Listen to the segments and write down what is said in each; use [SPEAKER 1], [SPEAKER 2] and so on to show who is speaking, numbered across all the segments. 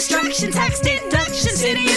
[SPEAKER 1] Destruction, tax deduction, city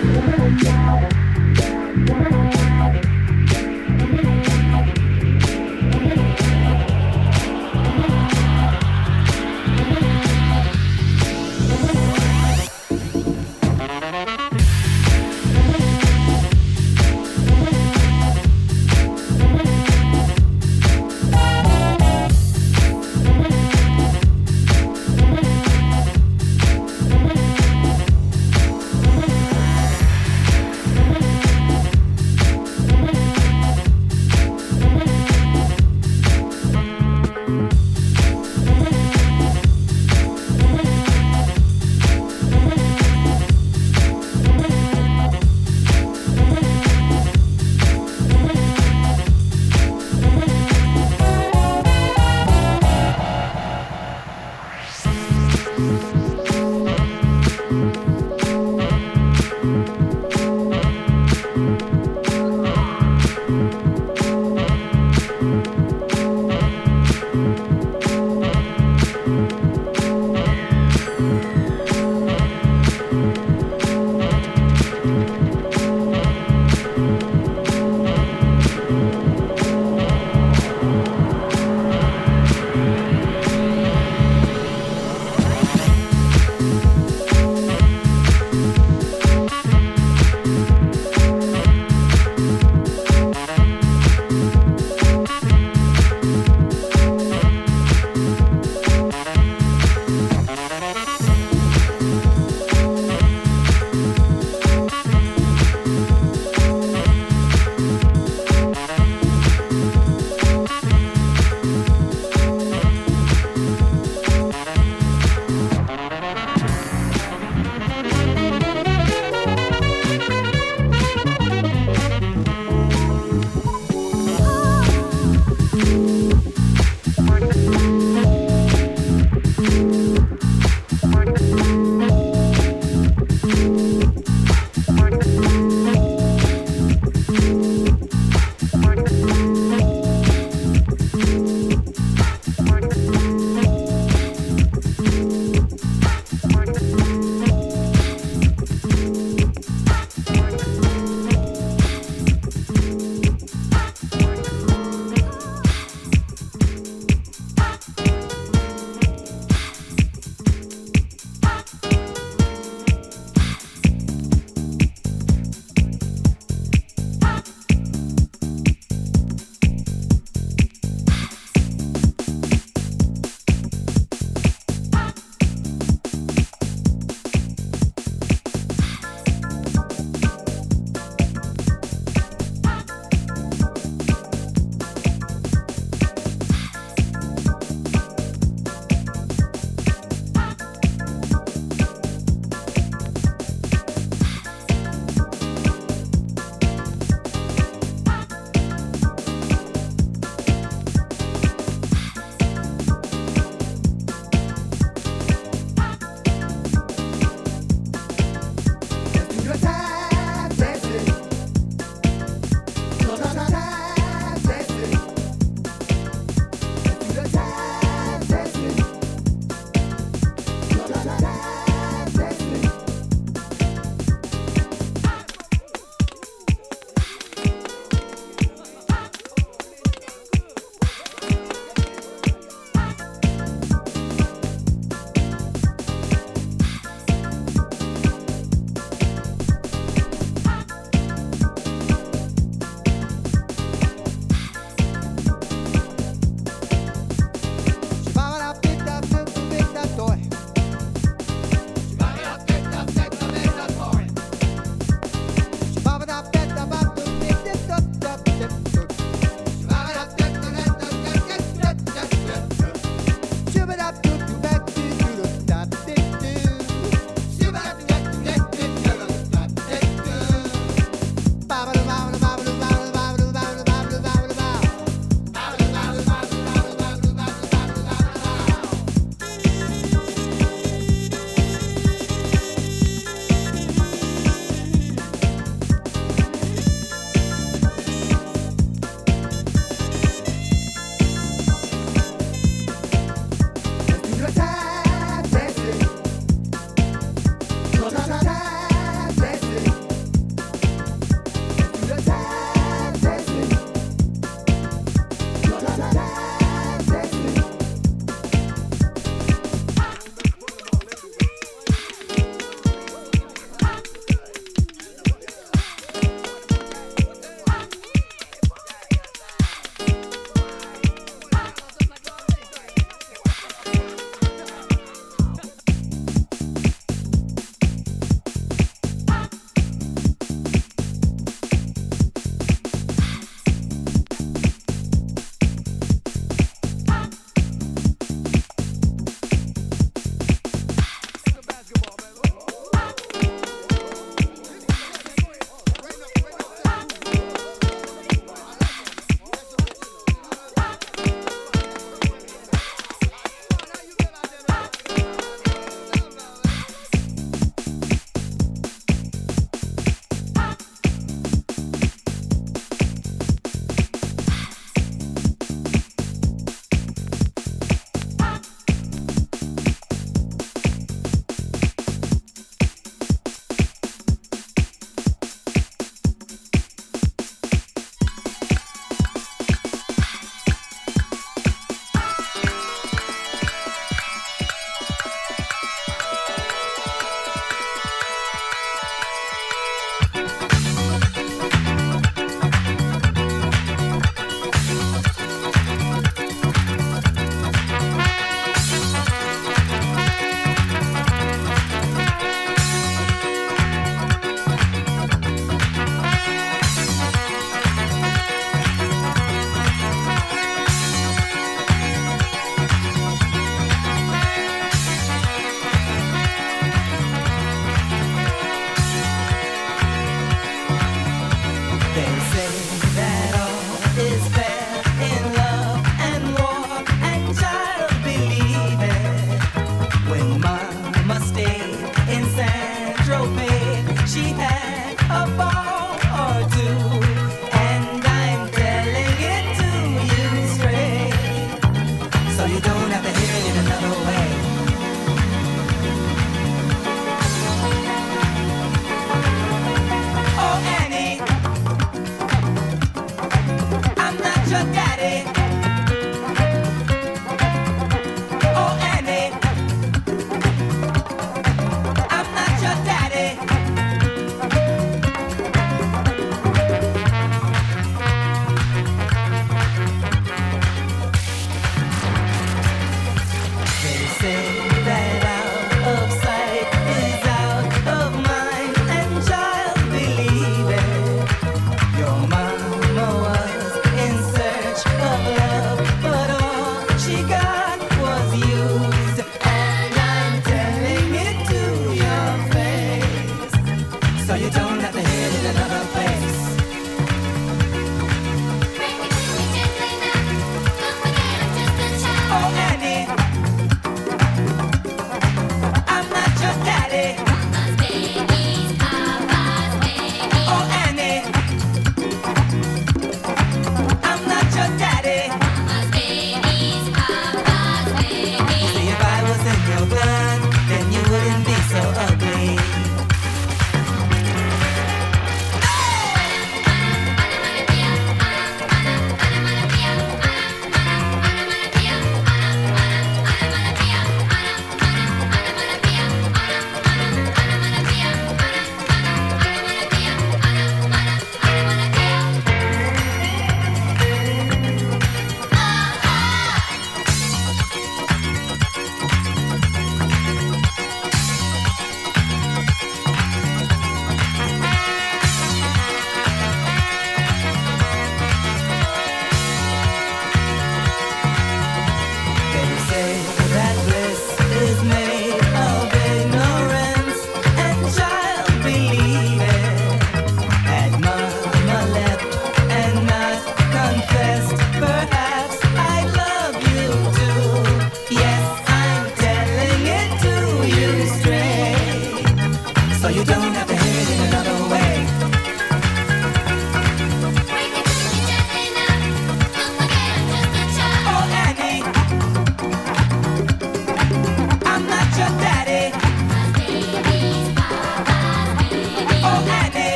[SPEAKER 1] Yeah.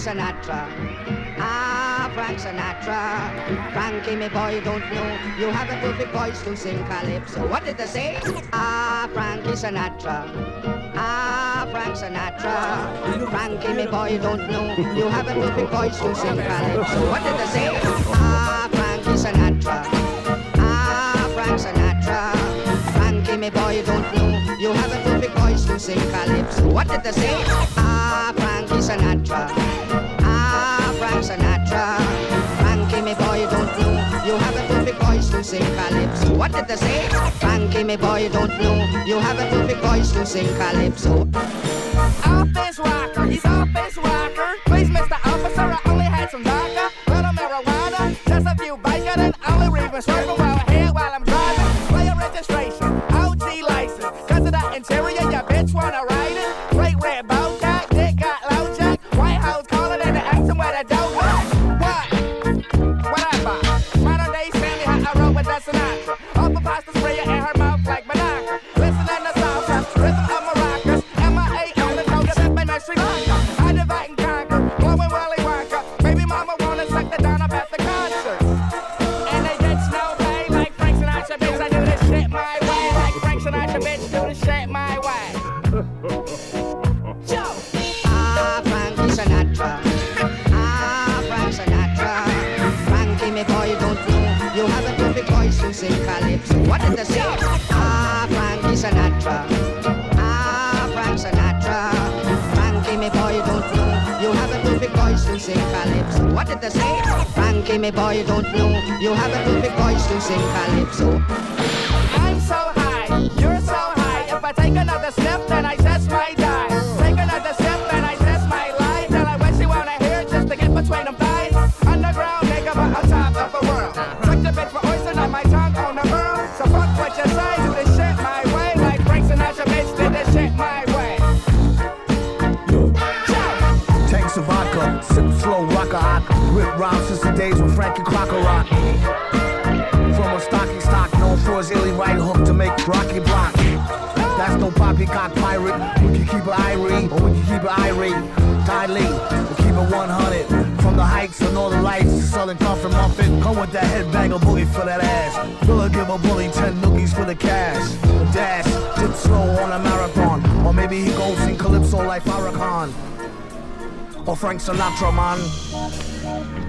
[SPEAKER 2] Sinatra. Ah, Frank Sinatra. Frankie, me boy, don't know. You have a perfect voice to sing calypso. What did they say? Ah, Frankie Sinatra. Ah, Frank Sinatra. Frankie, me boy, don't know. You have a perfect voice to sing calypso. What did they say? Ah, sing calypso. What did they say? Ah, Frankie Sinatra. Ah, Frank Sinatra. Frankie, me boy, don't know. You have a perfect voice to sing calypso. What did they say? Frankie, me boy, don't know. You have a perfect voice to sing calypso.
[SPEAKER 3] Office rocker, he's office rocker. Please, Mr. Officer, I only had some vodka, little marijuana, just a few bacon, and reading smoking
[SPEAKER 2] say? Frankie, me boy, don't know. You have a perfect voice to sing calypso.
[SPEAKER 3] The
[SPEAKER 1] when Frankie Crocker rock. From a stocky stock, known for his illy right hook to make Rocky block. That's no poppycock pirate. We can keep it irate, or we can keep it irate. Dilate, we'll keep it 100. From the heights of Northern Lights to Southern Comfort Muffin. Come with that headbang of boogie for that ass. Will give a bully 10 noogies for the cash. A dash, dip slow on a marathon. Or maybe he goes in Calypso like Farrakhan.
[SPEAKER 4] or Frank Sinatra, man.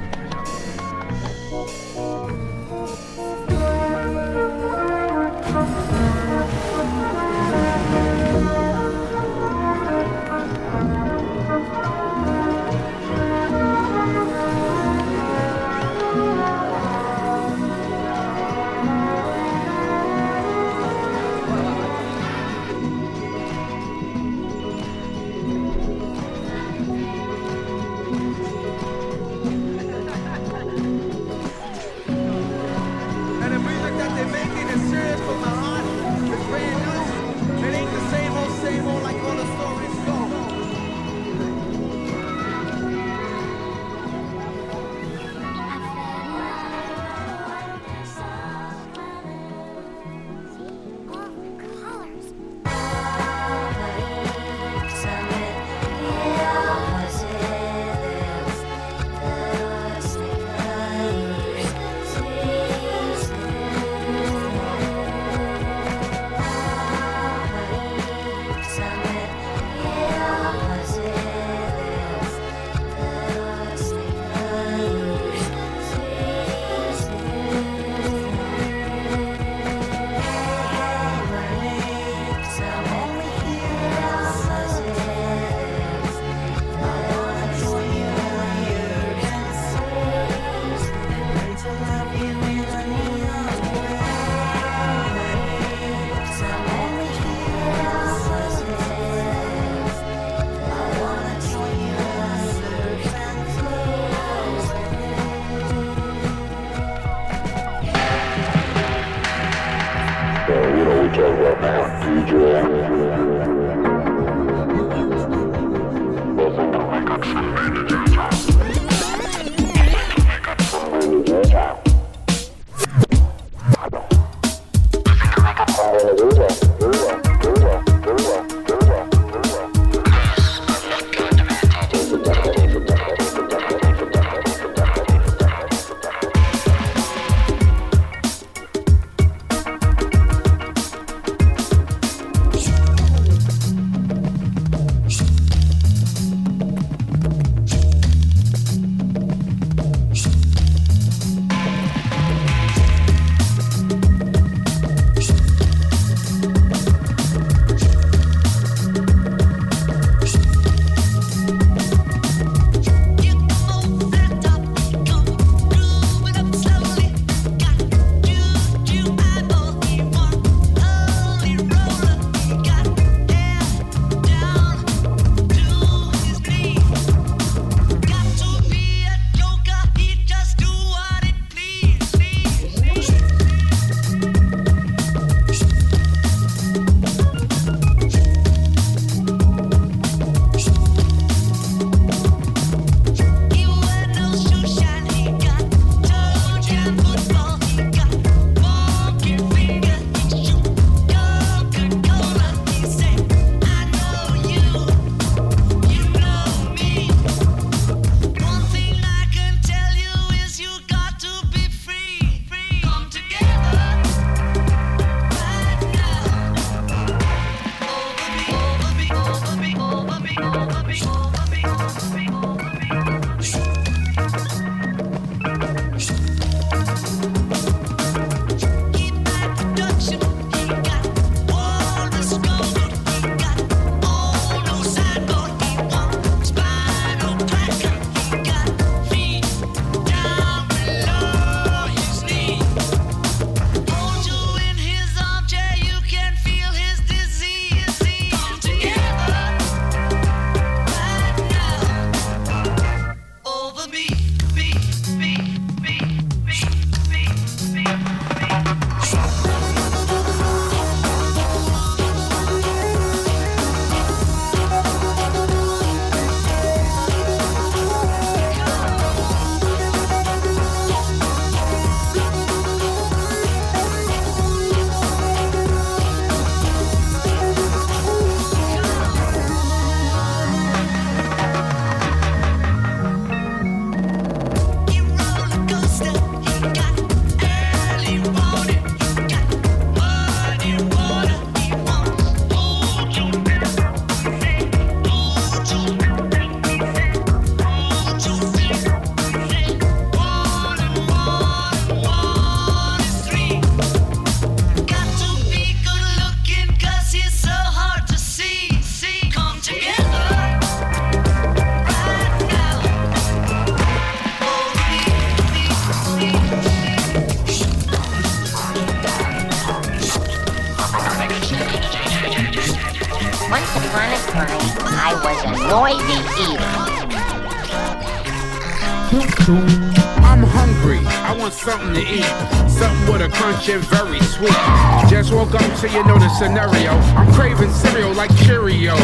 [SPEAKER 5] Woke up so you know the scenario. I'm craving cereal like Cheerios.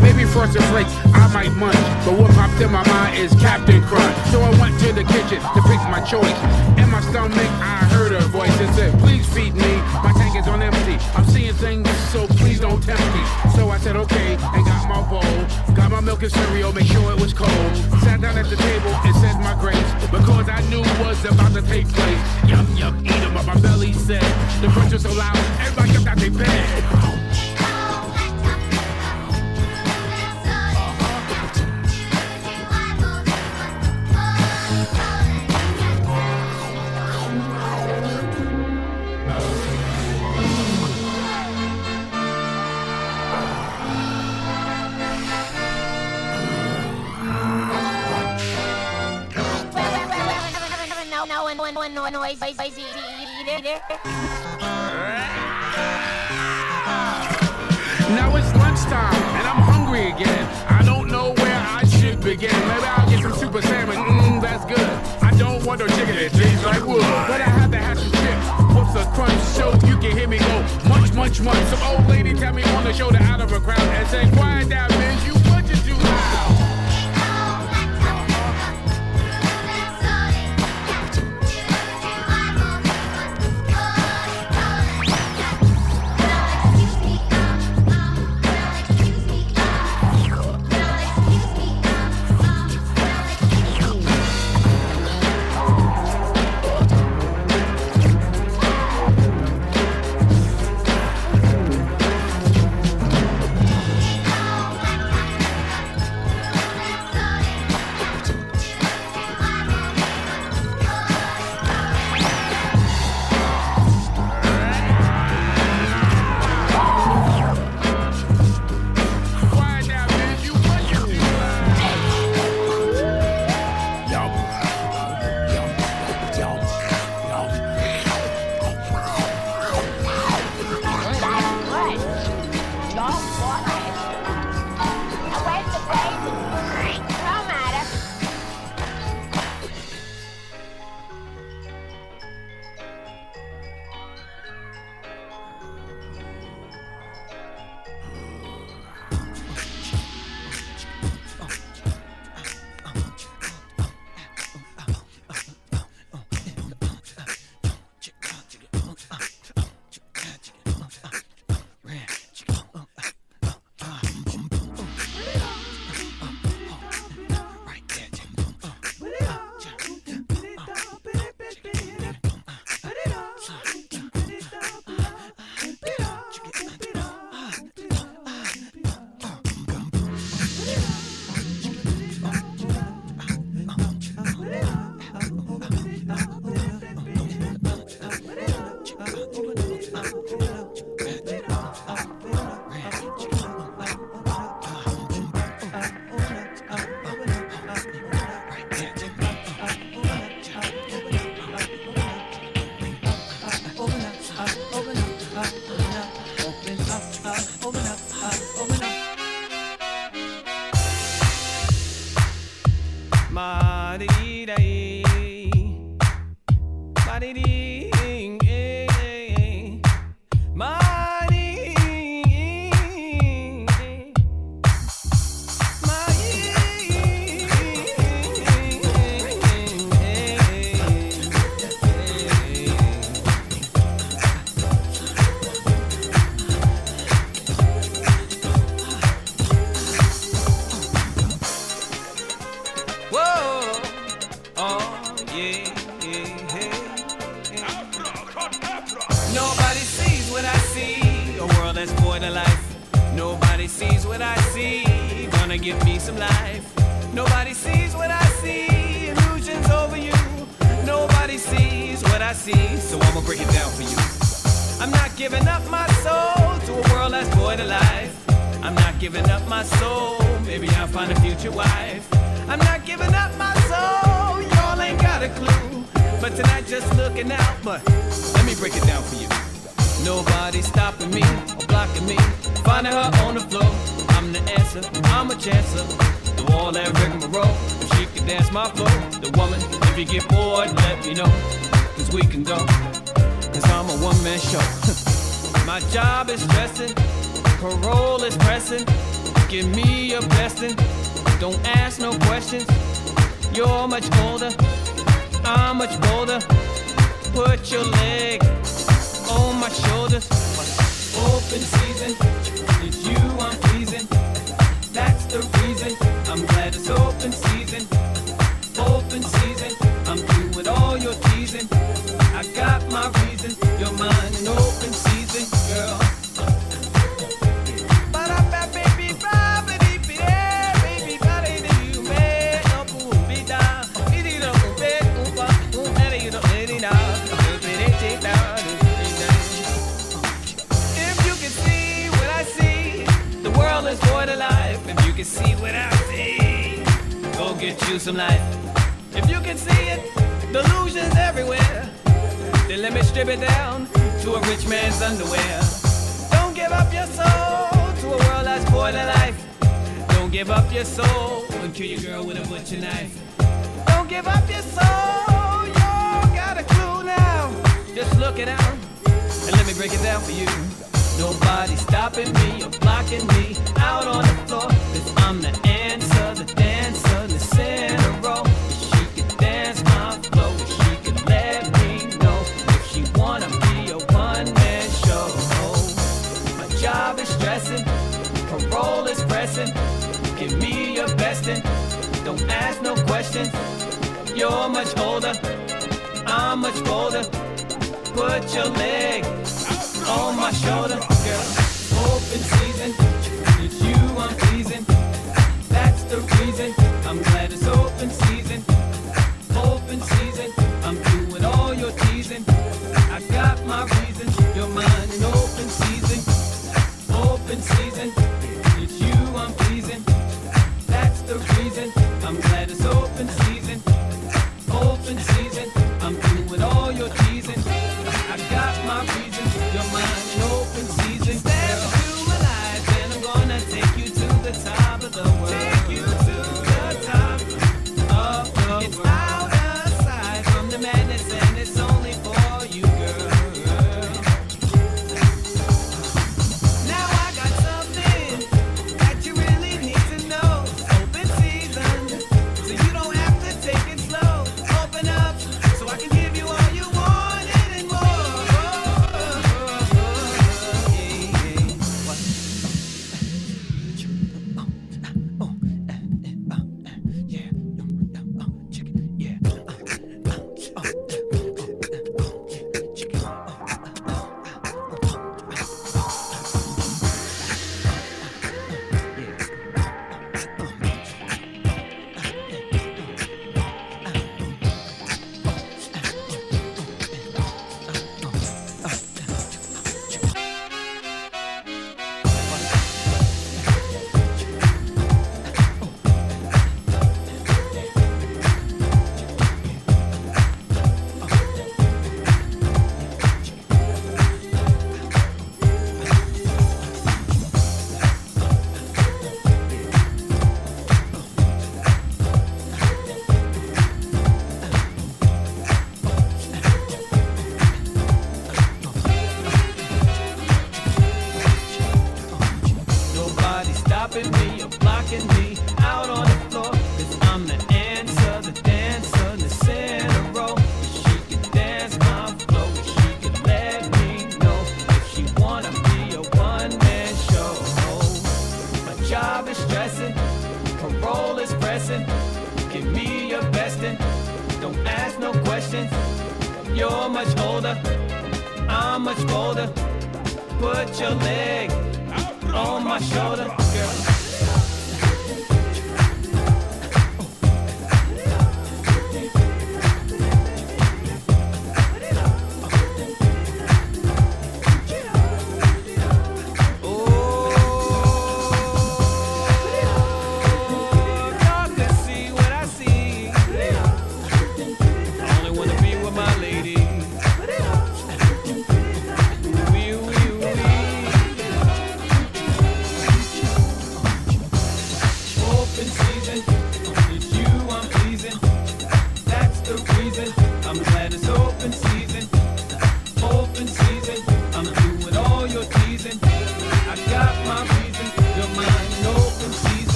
[SPEAKER 5] Maybe Frosted Flakes, I might munch. But what popped in my mind is Captain Crunch. So I went to the kitchen to pick my choice. In my stomach, I heard a voice that said, Please feed me. My tank is on empty. I'm seeing things, so please don't tempt me. So I said, Okay, milk and cereal, make sure it was cold. Sat down at the table and said my grace. Because I knew was about to take place. Yum, yum, eat 'em up. My belly said, the crunch was so loud, everybody jumped out their bed. Thank you.